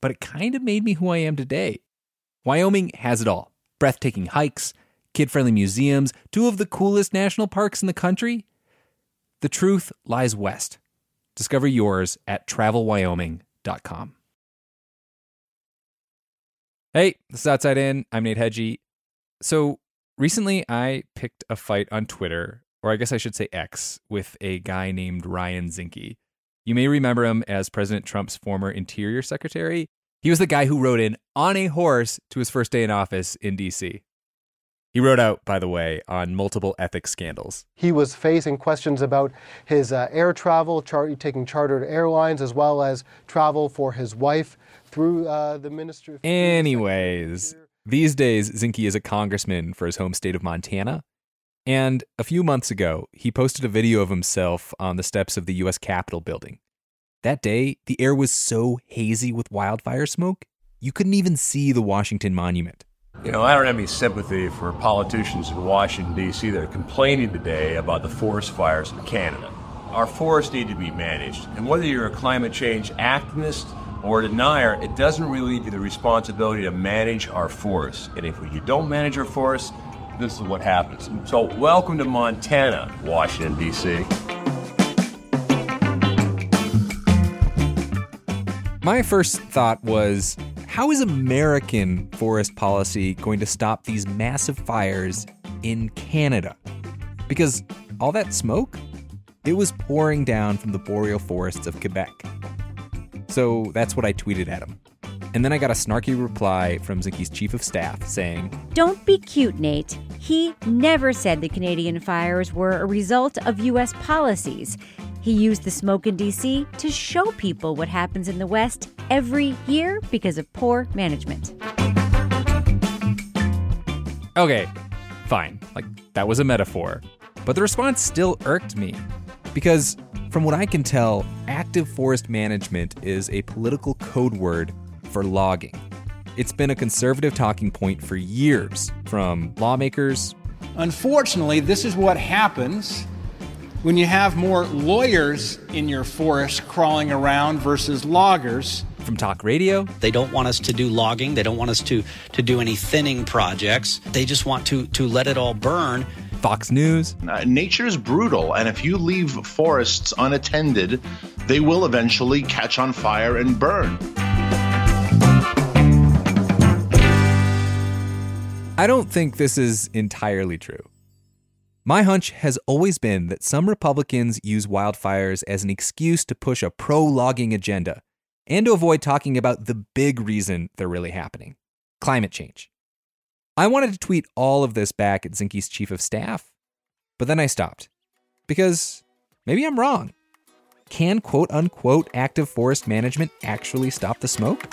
but it kind of made me who I am today. Wyoming has it all breathtaking hikes, kid friendly museums, two of the coolest national parks in the country. The truth lies west. Discover yours at travelwyoming.com. Hey, this is Outside In. I'm Nate Hegyi. So recently I picked a fight on Twitter, or I guess I should say X, with a guy named Ryan Zinke. You may remember him as President Trump's former Interior Secretary. He was the guy who rode in on a horse to his first day in office in DC. He wrote out, by the way, on multiple ethics scandals. He was facing questions about his uh, air travel, char- taking chartered airlines, as well as travel for his wife through uh, the Ministry of. Anyways, these days, Zinke is a congressman for his home state of Montana. And a few months ago, he posted a video of himself on the steps of the U.S. Capitol building. That day, the air was so hazy with wildfire smoke, you couldn't even see the Washington Monument. You know, I don't have any sympathy for politicians in Washington, D.C. that are complaining today about the forest fires in Canada. Our forests need to be managed, and whether you're a climate change activist or a denier, it doesn't relieve you the responsibility to manage our forests. And if you don't manage our forests, this is what happens. So, welcome to Montana, Washington, D.C. My first thought was how is American forest policy going to stop these massive fires in Canada? Because all that smoke, it was pouring down from the boreal forests of Quebec. So that's what I tweeted at him. And then I got a snarky reply from Zinke's chief of staff saying, Don't be cute, Nate. He never said the Canadian fires were a result of U.S. policies. He used the smoke in D.C. to show people what happens in the West every year because of poor management. Okay, fine. Like, that was a metaphor. But the response still irked me. Because, from what I can tell, active forest management is a political code word for logging. It's been a conservative talking point for years, from lawmakers. Unfortunately, this is what happens when you have more lawyers in your forest crawling around versus loggers. From talk radio. They don't want us to do logging. They don't want us to, to do any thinning projects. They just want to, to let it all burn. Fox News. Uh, nature is brutal, and if you leave forests unattended, they will eventually catch on fire and burn. I don't think this is entirely true. My hunch has always been that some Republicans use wildfires as an excuse to push a pro logging agenda and to avoid talking about the big reason they're really happening climate change. I wanted to tweet all of this back at Zinke's chief of staff, but then I stopped because maybe I'm wrong. Can quote unquote active forest management actually stop the smoke?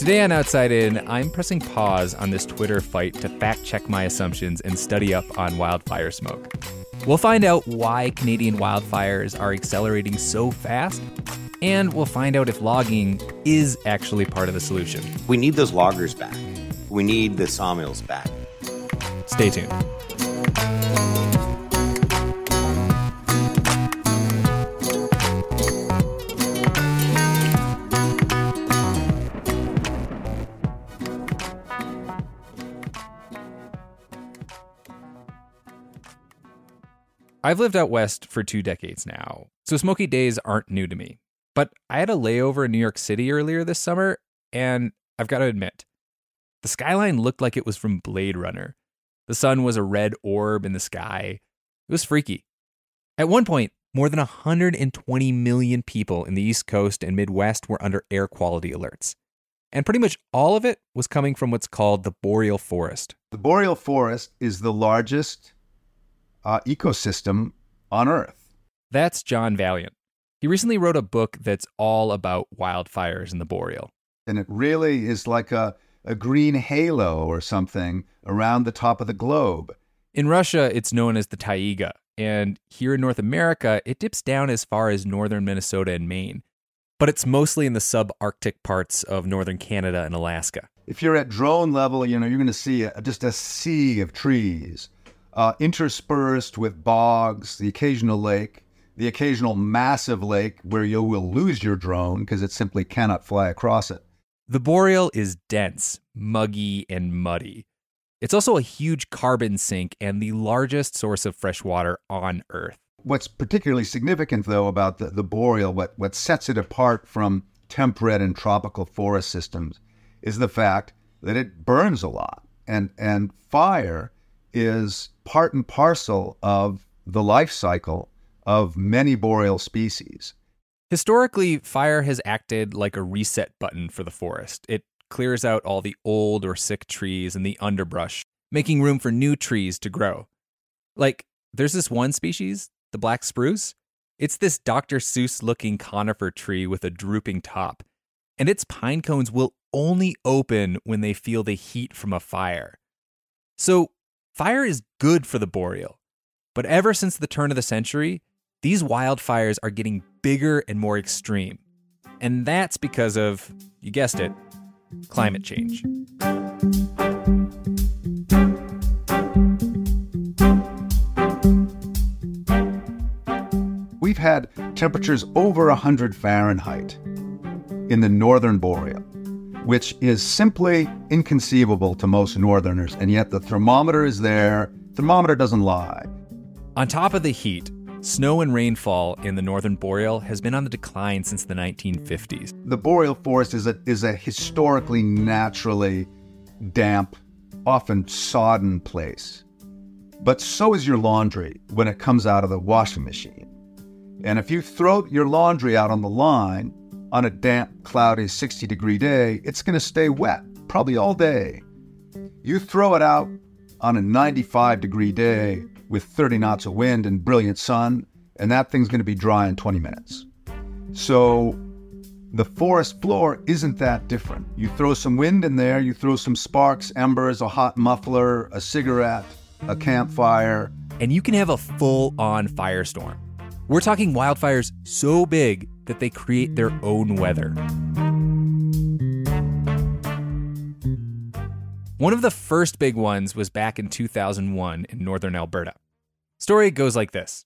Today on Outside In, I'm pressing pause on this Twitter fight to fact check my assumptions and study up on wildfire smoke. We'll find out why Canadian wildfires are accelerating so fast And we'll find out if logging is actually part of the solution. We need those loggers back. We need the sawmills back. Stay tuned. I've lived out west for two decades now, so smoky days aren't new to me. But I had a layover in New York City earlier this summer, and I've got to admit, the skyline looked like it was from Blade Runner. The sun was a red orb in the sky. It was freaky. At one point, more than 120 million people in the East Coast and Midwest were under air quality alerts. And pretty much all of it was coming from what's called the boreal forest. The boreal forest is the largest uh, ecosystem on Earth. That's John Vaillant. He recently wrote a book that's all about wildfires in the boreal. And it really is like a, a green halo or something around the top of the globe. In Russia, it's known as the taiga. And here in North America, it dips down as far as northern Minnesota and Maine. But it's mostly in the subarctic parts of northern Canada and Alaska. If you're at drone level, you know, you're going to see a, just a sea of trees uh, interspersed with bogs, the occasional lake, the occasional massive lake where you will lose your drone because it simply cannot fly across it. The boreal is dense, muggy, and muddy. It's also a huge carbon sink and the largest source of fresh water on Earth. What's particularly significant, though, about the, the boreal, what, what sets it apart from temperate and tropical forest systems, is the fact that it burns a lot. And, and fire is part and parcel of the life cycle of many boreal species. Historically, fire has acted like a reset button for the forest. It clears out all the old or sick trees and the underbrush, making room for new trees to grow. Like, there's this one species, the black spruce. It's this Dr. Seuss looking conifer tree with a drooping top, and its pine cones will only open when they feel the heat from a fire. So, fire is good for the boreal. But ever since the turn of the century, these wildfires are getting bigger and more extreme. And that's because of, you guessed it, climate change. We've had temperatures over 100 Fahrenheit in the northern boreal, which is simply inconceivable to most northerners, and yet the thermometer is there. Thermometer doesn't lie. On top of the heat, snow and rainfall in the northern boreal has been on the decline since the 1950s. The boreal forest is a, is a historically naturally damp, often sodden place. But so is your laundry when it comes out of the washing machine. And if you throw your laundry out on the line on a damp, cloudy 60 degree day, it's going to stay wet, probably all day. You throw it out on a 95 degree day with 30 knots of wind and brilliant sun, and that thing's going to be dry in 20 minutes. So the forest floor isn't that different. You throw some wind in there, you throw some sparks, embers, a hot muffler, a cigarette, a campfire, and you can have a full on firestorm. We're talking wildfires so big that they create their own weather. One of the first big ones was back in 2001 in northern Alberta. Story goes like this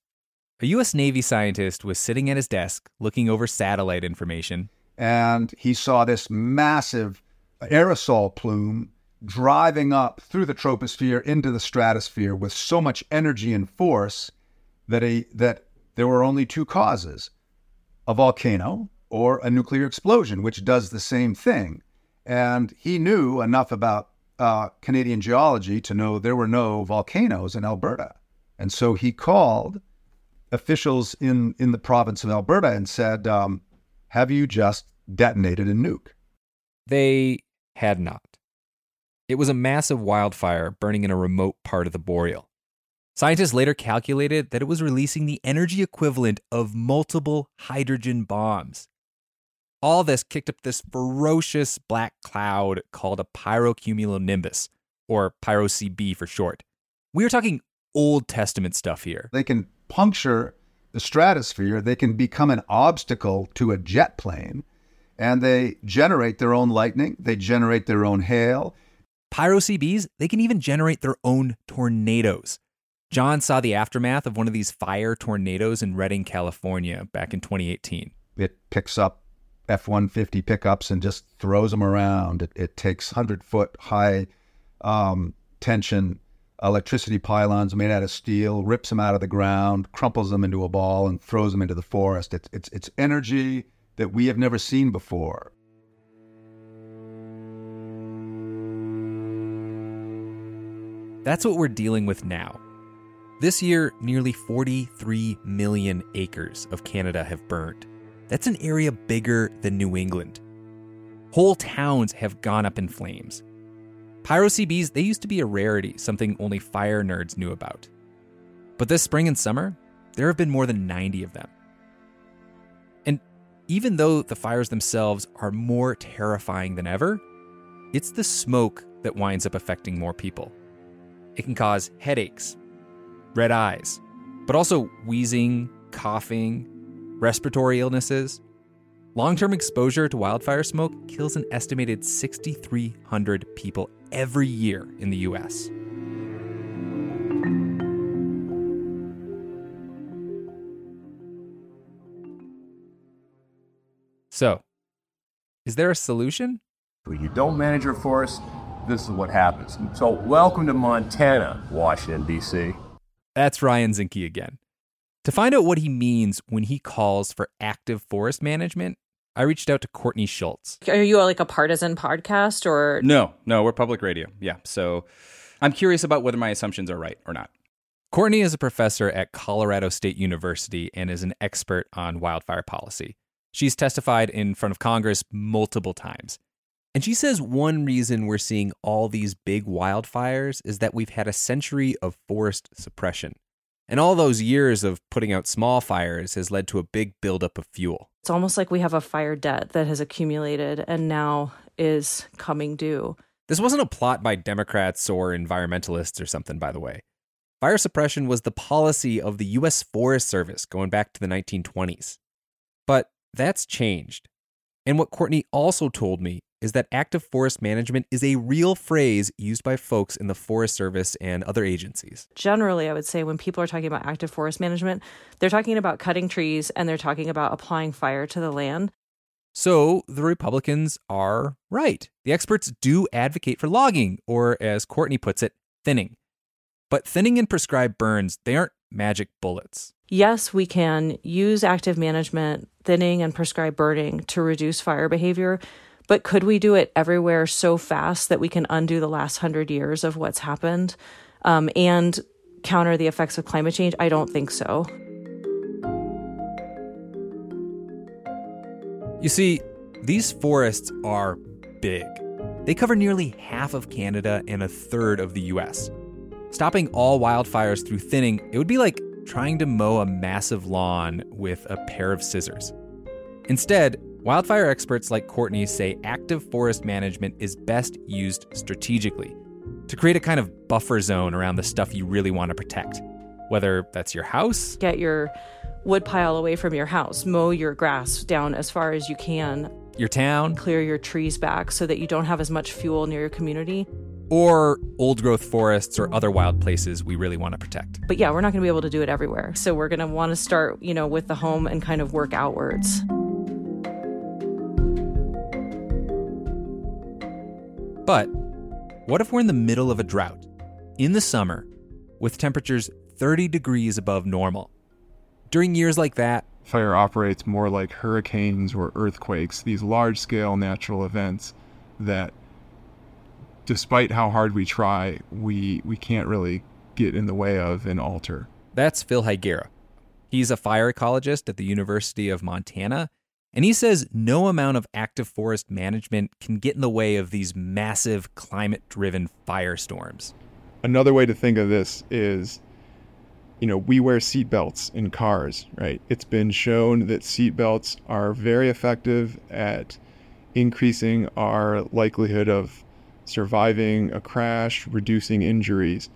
A US Navy scientist was sitting at his desk looking over satellite information. And he saw this massive aerosol plume driving up through the troposphere into the stratosphere with so much energy and force that, he, that there were only two causes a volcano or a nuclear explosion, which does the same thing. And he knew enough about uh, Canadian geology to know there were no volcanoes in Alberta. And so he called officials in, in the province of Alberta and said, um, Have you just detonated a nuke? They had not. It was a massive wildfire burning in a remote part of the boreal. Scientists later calculated that it was releasing the energy equivalent of multiple hydrogen bombs. All this kicked up this ferocious black cloud called a pyrocumulonimbus, or pyro-CB for short. We are talking Old Testament stuff here. They can puncture the stratosphere, they can become an obstacle to a jet plane and they generate their own lightning, they generate their own hail. Pyro CBs, they can even generate their own tornadoes. John saw the aftermath of one of these fire tornadoes in Redding, California back in 2018. It picks up F 150 pickups and just throws them around. It, it takes 100 foot high um, tension electricity pylons made out of steel, rips them out of the ground, crumples them into a ball, and throws them into the forest. It's, it's, it's energy that we have never seen before. That's what we're dealing with now. This year, nearly 43 million acres of Canada have burned. That's an area bigger than New England. Whole towns have gone up in flames. Pyro CBs, they used to be a rarity, something only fire nerds knew about. But this spring and summer, there have been more than 90 of them. And even though the fires themselves are more terrifying than ever, it's the smoke that winds up affecting more people. It can cause headaches, red eyes, but also wheezing, coughing, respiratory illnesses. Long term exposure to wildfire smoke kills an estimated 6,300 people every year in the US. So, is there a solution? When you don't manage your forest, this is what happens. So, welcome to Montana, Washington, D.C. That's Ryan Zinke again. To find out what he means when he calls for active forest management, I reached out to Courtney Schultz. Are you like a partisan podcast or? No, no, we're public radio. Yeah. So I'm curious about whether my assumptions are right or not. Courtney is a professor at Colorado State University and is an expert on wildfire policy. She's testified in front of Congress multiple times. And she says one reason we're seeing all these big wildfires is that we've had a century of forest suppression. And all those years of putting out small fires has led to a big buildup of fuel. It's almost like we have a fire debt that has accumulated and now is coming due. This wasn't a plot by Democrats or environmentalists or something, by the way. Fire suppression was the policy of the U.S. Forest Service going back to the 1920s. But that's changed. And what Courtney also told me is that active forest management is a real phrase used by folks in the Forest Service and other agencies. Generally, I would say when people are talking about active forest management, they're talking about cutting trees and they're talking about applying fire to the land. So the Republicans are right. The experts do advocate for logging, or as Courtney puts it, thinning. But thinning and prescribed burns, they aren't magic bullets. Yes, we can use active management, thinning, and prescribed burning to reduce fire behavior, but could we do it everywhere so fast that we can undo the last hundred years of what's happened um, and counter the effects of climate change? I don't think so. You see, these forests are big. They cover nearly half of Canada and a third of the US. Stopping all wildfires through thinning, it would be like trying to mow a massive lawn with a pair of scissors. Instead, Wildfire experts like Courtney say active forest management is best used strategically to create a kind of buffer zone around the stuff you really want to protect, whether that's your house. Get your wood pile away from your house, mow your grass down as far as you can, your town, clear your trees back so that you don't have as much fuel near your community. Or old growth forests or other wild places we really want to protect. But yeah, we're not going to be able to do it everywhere. So we're going to want to start, you know, with the home and kind of work outwards. But what if we're in the middle of a drought, in the summer, with temperatures 30 degrees above normal? During years like that, fire operates more like hurricanes or earthquakes, these large scale natural events that, despite how hard we try, we, we can't really get in the way of and alter. That's Phil Higuera. He's a fire ecologist at the University of Montana and he says no amount of active forest management can get in the way of these massive climate driven firestorms. Another way to think of this is you know, we wear seatbelts in cars, right? It's been shown that seatbelts are very effective at increasing our likelihood of surviving a crash, reducing injuries.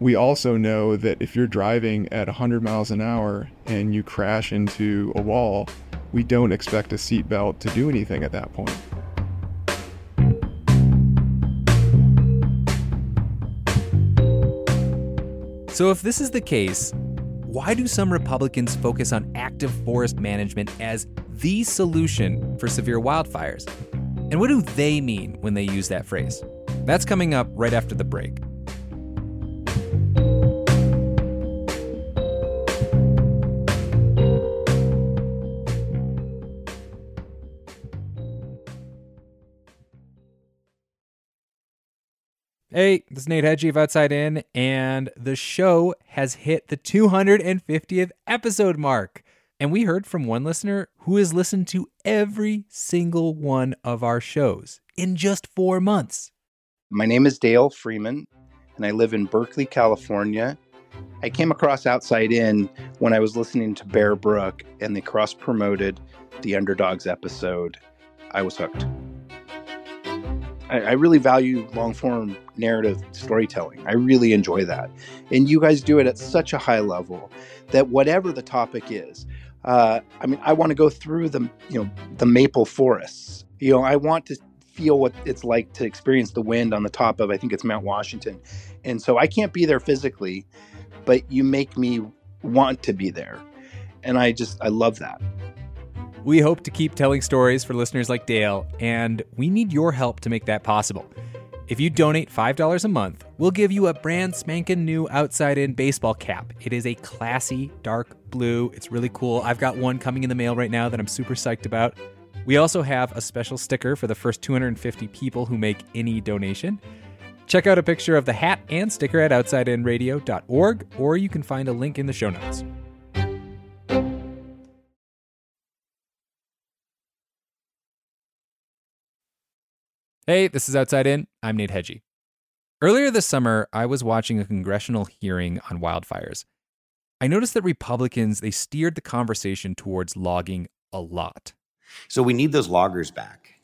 We also know that if you're driving at 100 miles an hour and you crash into a wall, we don't expect a seatbelt to do anything at that point. So, if this is the case, why do some Republicans focus on active forest management as the solution for severe wildfires? And what do they mean when they use that phrase? That's coming up right after the break. Hey, this is Nate Hegyi of Outside In, and the show has hit the 250th episode mark. And we heard from one listener who has listened to every single one of our shows in just four months. My name is Dale Freeman, and I live in Berkeley, California. I came across Outside In when I was listening to Bear Brook, and they cross promoted the Underdogs episode. I was hooked. I, I really value long form narrative storytelling. I really enjoy that. And you guys do it at such a high level that whatever the topic is, uh, I mean, I want to go through the, you know, the maple forests. You know, I want to feel what it's like to experience the wind on the top of, I think it's Mount Washington. And so I can't be there physically, but you make me want to be there. And I just, I love that. We hope to keep telling stories for listeners like Dale, and we need your help to make that possible. If you donate $5 a month, we'll give you a brand spanking new outside in baseball cap. It is a classy dark blue. It's really cool. I've got one coming in the mail right now that I'm super psyched about. We also have a special sticker for the first 250 people who make any donation. Check out a picture of the hat and sticker at outsideinradio.org, or you can find a link in the show notes. Hey, this is Outside In. I'm Nate Hegyi. Earlier this summer, I was watching a congressional hearing on wildfires. I noticed that Republicans, they steered the conversation towards logging a lot. So we need those loggers back.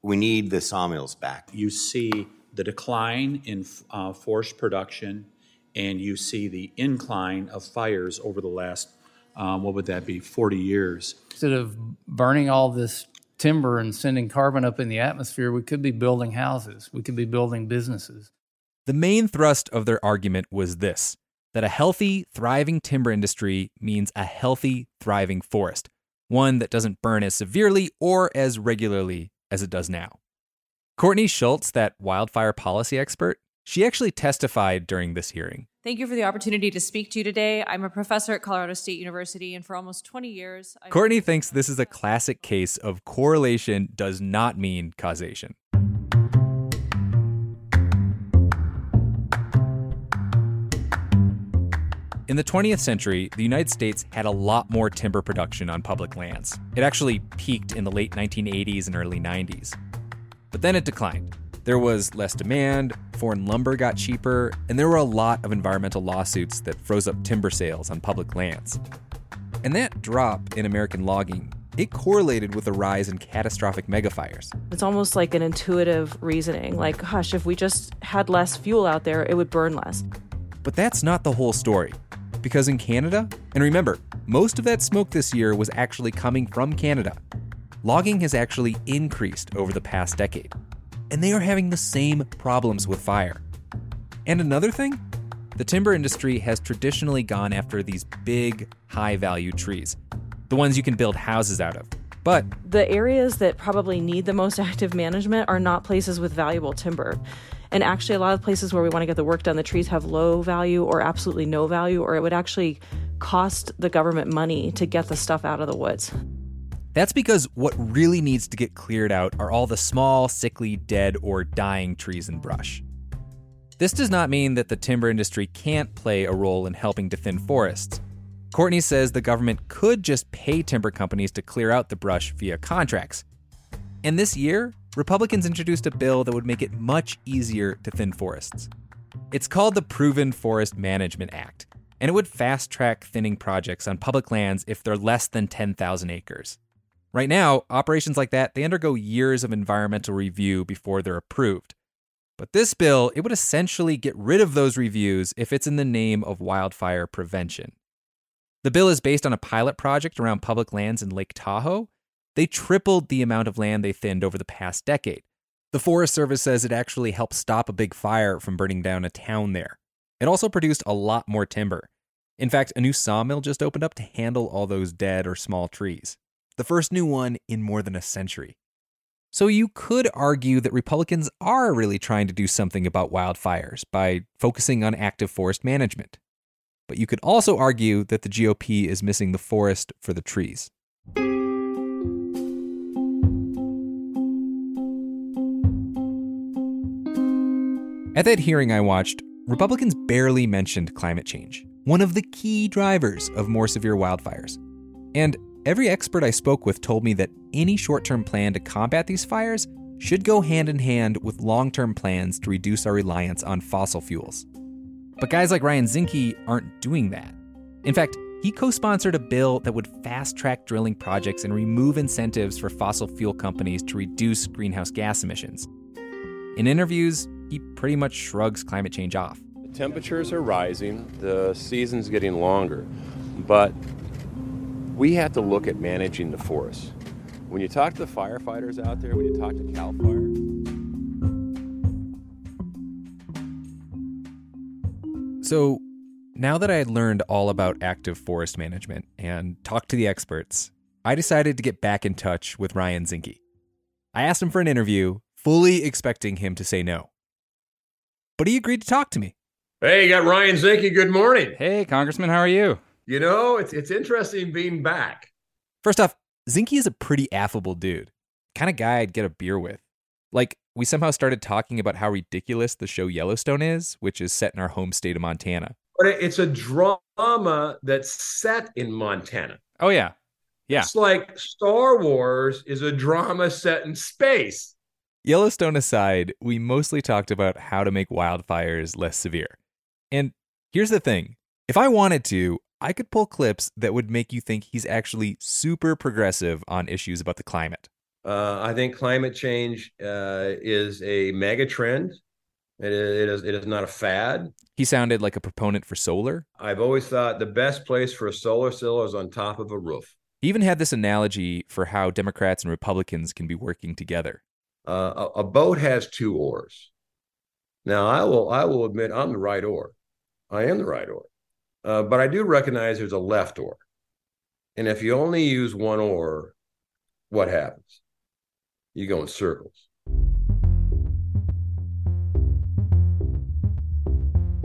We need the sawmills back. You see the decline in uh, forest production, and you see the incline of fires over the last, um, what would that be, 40 years. Instead of burning all this timber and sending carbon up in the atmosphere, we could be building houses, we could be building businesses. The main thrust of their argument was this that a healthy, thriving timber industry means a healthy, thriving forest, one that doesn't burn as severely or as regularly as it does now. Courtney Schultz, that wildfire policy expert, she actually testified during this hearing. Thank you for the opportunity to speak to you today. I'm a professor at Colorado State University, and for almost 20 years, I've Courtney thinks this is a classic case of correlation does not mean causation. In the 20th century, the United States had a lot more timber production on public lands. It actually peaked in the late 1980s and early 90s. But then it declined. There was less demand, foreign lumber got cheaper, and there were a lot of environmental lawsuits that froze up timber sales on public lands. And that drop in American logging, it correlated with a rise in catastrophic megafires. It's almost like an intuitive reasoning like, hush, if we just had less fuel out there, it would burn less. But that's not the whole story. Because in Canada, and remember, most of that smoke this year was actually coming from Canada, logging has actually increased over the past decade and they are having the same problems with fire. And another thing, the timber industry has traditionally gone after these big, high value trees, the ones you can build houses out of. But the areas that probably need the most active management are not places with valuable timber. And actually, a lot of places where we want to get the work done, the trees have low value or absolutely no value, or it would actually cost the government money to get the stuff out of the woods. That's because what really needs to get cleared out are all the small, sickly, dead, or dying trees and brush. This does not mean that the timber industry can't play a role in helping to thin forests. Courtney says the government could just pay timber companies to clear out the brush via contracts. And this year, Republicans introduced a bill that would make it much easier to thin forests. It's called the Proven Forest Management Act, and it would fast track thinning projects on public lands if they're less than 10,000 acres. Right now, operations like that, they undergo years of environmental review before they're approved. But this bill, it would essentially get rid of those reviews if it's in the name of wildfire prevention. The bill is based on a pilot project around public lands in Lake Tahoe. They tripled the amount of land they thinned over the past decade. The Forest Service says it actually helped stop a big fire from burning down a town there. It also produced a lot more timber. In fact, a new sawmill just opened up to handle all those dead or small trees. The first new one in more than a century. So you could argue that Republicans are really trying to do something about wildfires by focusing on active forest management. But you could also argue that the GOP is missing the forest for the trees. At that hearing I watched, Republicans barely mentioned climate change, one of the key drivers of more severe wildfires. And every expert I spoke with told me that any short term plan to combat these fires should go hand in hand with long term plans to reduce our reliance on fossil fuels. But guys like Ryan Zinke aren't doing that. In fact, he co sponsored a bill that would fast track drilling projects and remove incentives for fossil fuel companies to reduce greenhouse gas emissions. In interviews, he pretty much shrugs climate change off. The temperatures are rising, the season's getting longer, but we have to look at managing the forests. When you talk to the firefighters out there, when you talk to CAL FIRE, So, now that I had learned all about active forest management and talked to the experts, I decided to get back in touch with Ryan Zinke. I asked him for an interview, fully expecting him to say no but he agreed to talk to me. Hey, you got Ryan Zinke. Good morning. Hey, Congressman, how are you? You know, it's it's interesting being back. First off, Zinke is a pretty affable dude. Kind of guy I'd get a beer with. Like, we somehow started talking about how ridiculous the show Yellowstone is, which is set in our home state of Montana. But it's a drama that's set in Montana. Oh, yeah. Yeah. It's like Star Wars is a drama set in space. Yellowstone aside, we mostly talked about how to make wildfires less severe. And here's the thing if I wanted to, I could pull clips that would make you think he's actually super progressive on issues about the climate. Uh, I think climate change uh, is a mega trend. It is, it is, it is not a fad. He sounded like a proponent for solar. I've always thought the best place for a solar cell is on top of a roof. He even had this analogy for how Democrats and Republicans can be working together. Uh, a, a, boat has two oars. Now, I will I will admit I'm the right oar. I am the right oar, uh, but I do recognize there's a left oar, and if you only use one oar, what happens? You go in circles.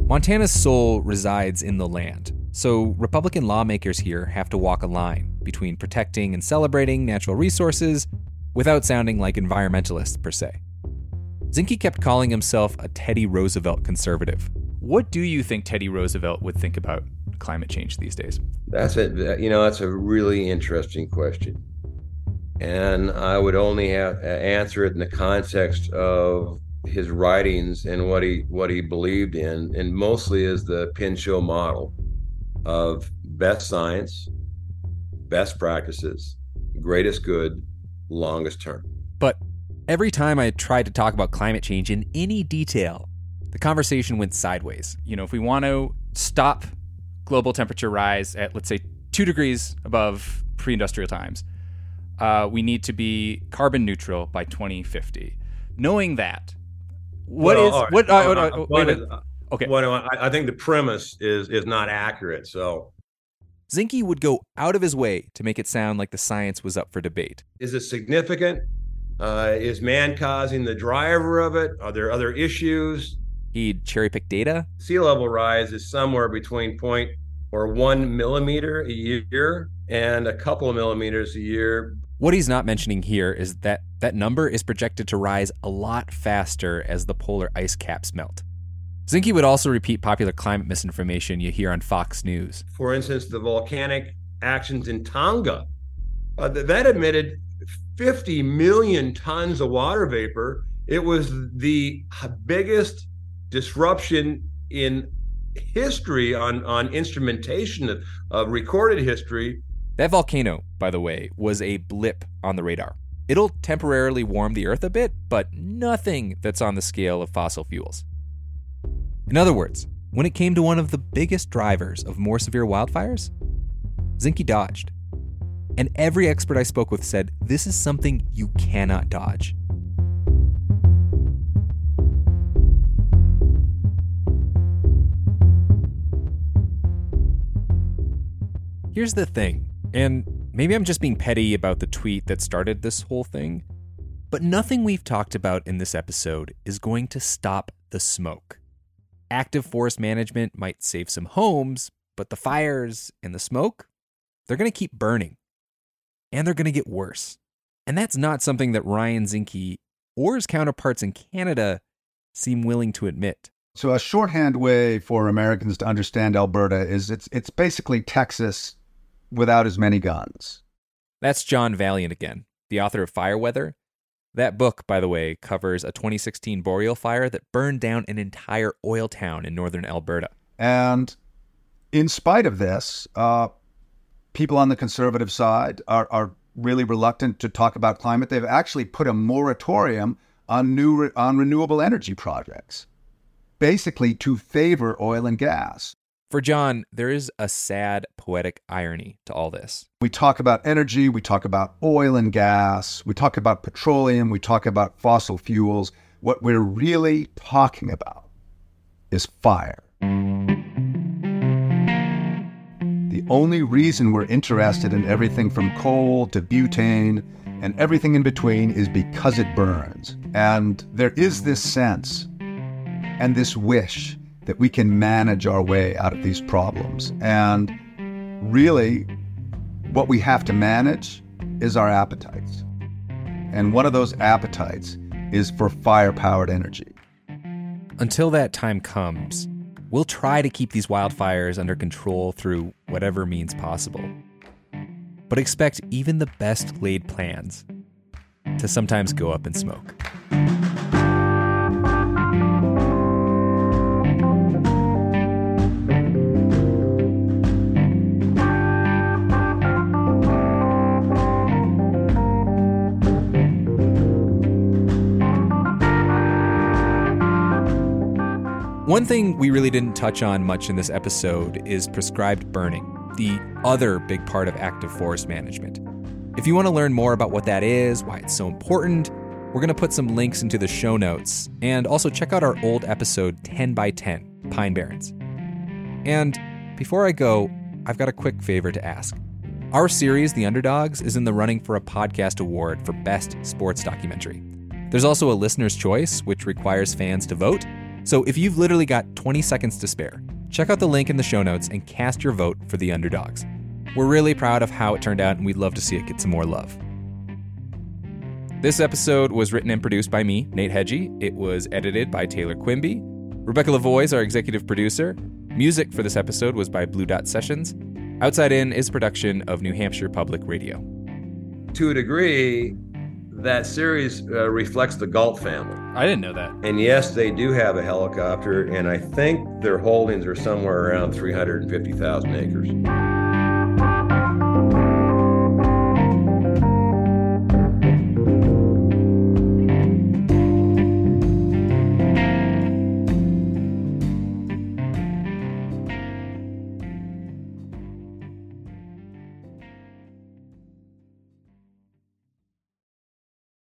Montana's soul resides in the land, so Republican lawmakers here have to walk a line between protecting and celebrating natural resources without sounding like environmentalists per se. Zinke kept calling himself a Teddy Roosevelt conservative. What do you think Teddy Roosevelt would think about climate change these days? That's it. You know, that's a really interesting question. And I would only have uh, answer it in the context of his writings and what he what he believed in, and mostly is the Pinchot model of best science, best practices, greatest good, longest term. But every time I tried to talk about climate change in any detail, the conversation went sideways. You know, if we want to stop global temperature rise at, let's say, two degrees above pre industrial times, uh, we need to be carbon neutral by 2050. Knowing that, what well, is right. what? Uh, uh, wait, wait. Okay. What I, I think the premise is is not accurate. So Zinke would go out of his way to make it sound like the science was up for debate. Is it significant? Uh, is man causing the driver of it? Are there other issues? He'd cherry pick data. Sea level rise is somewhere between point or one millimeter a year and a couple of millimeters a year. What he's not mentioning here is that that number is projected to rise a lot faster as the polar ice caps melt. Zinke would also repeat popular climate misinformation you hear on Fox News. For instance, the volcanic actions in Tonga uh, that emitted 50 million tons of water vapor. It was the biggest disruption in history on, on instrumentation of, of recorded history. That volcano, by the way, was a blip on the radar. It'll temporarily warm the earth a bit, but nothing that's on the scale of fossil fuels. In other words, when it came to one of the biggest drivers of more severe wildfires, Zinke dodged. And every expert I spoke with said this is something you cannot dodge. Here's the thing, and maybe I'm just being petty about the tweet that started this whole thing, but nothing we've talked about in this episode is going to stop the smoke. Active forest management might save some homes, but the fires and the smoke, they're going to keep burning. And they're going to get worse. And that's not something that Ryan Zinke or his counterparts in Canada seem willing to admit. So a shorthand way for Americans to understand Alberta is it's it's basically Texas without as many guns. That's John Vaillant again, the author of Fire Weather. That book, by the way, covers a 2016 boreal fire that burned down an entire oil town in northern Alberta. And in spite of this, uh, people on the conservative side are, are really reluctant to talk about climate. They've actually put a moratorium on new on renewable energy projects, basically to favor oil and gas. For John, there is a sad poetic irony to all this. We talk about energy, we talk about oil and gas, we talk about petroleum, we talk about fossil fuels. What we're really talking about is fire. The only reason we're interested in everything from coal to butane and everything in between is because it burns. And there is this sense and this wish that we can manage our way out of these problems. And really, what we have to manage is our appetites. And one of those appetites is for fire powered energy. Until that time comes, we'll try to keep these wildfires under control through whatever means possible. But expect even the best laid plans to sometimes go up in smoke. One thing we really didn't touch on much in this episode is prescribed burning, the other big part of active forest management. If you want to learn more about what that is, why it's so important, we're going to put some links into the show notes, and also check out our old episode 10 by 10 Pine Barrens. And before I go, I've got a quick favor to ask. Our series, The Underdogs, is in the running for a podcast award for Best Sports Documentary. There's also a listener's choice, which requires fans to vote. So if you've literally got 20 seconds to spare, check out the link in the show notes and cast your vote for the underdogs. We're really proud of how it turned out, and we'd love to see it get some more love. This episode was written and produced by me, Nate Hegyi. It was edited by Taylor Quimby. Rebecca Lavoie is our executive producer. Music for this episode was by Blue Dot Sessions. Outside In is production of New Hampshire Public Radio. To a degree, that series uh, reflects the Galt family. I didn't know that. And yes, they do have a helicopter, and I think their holdings are somewhere around 350,000 acres.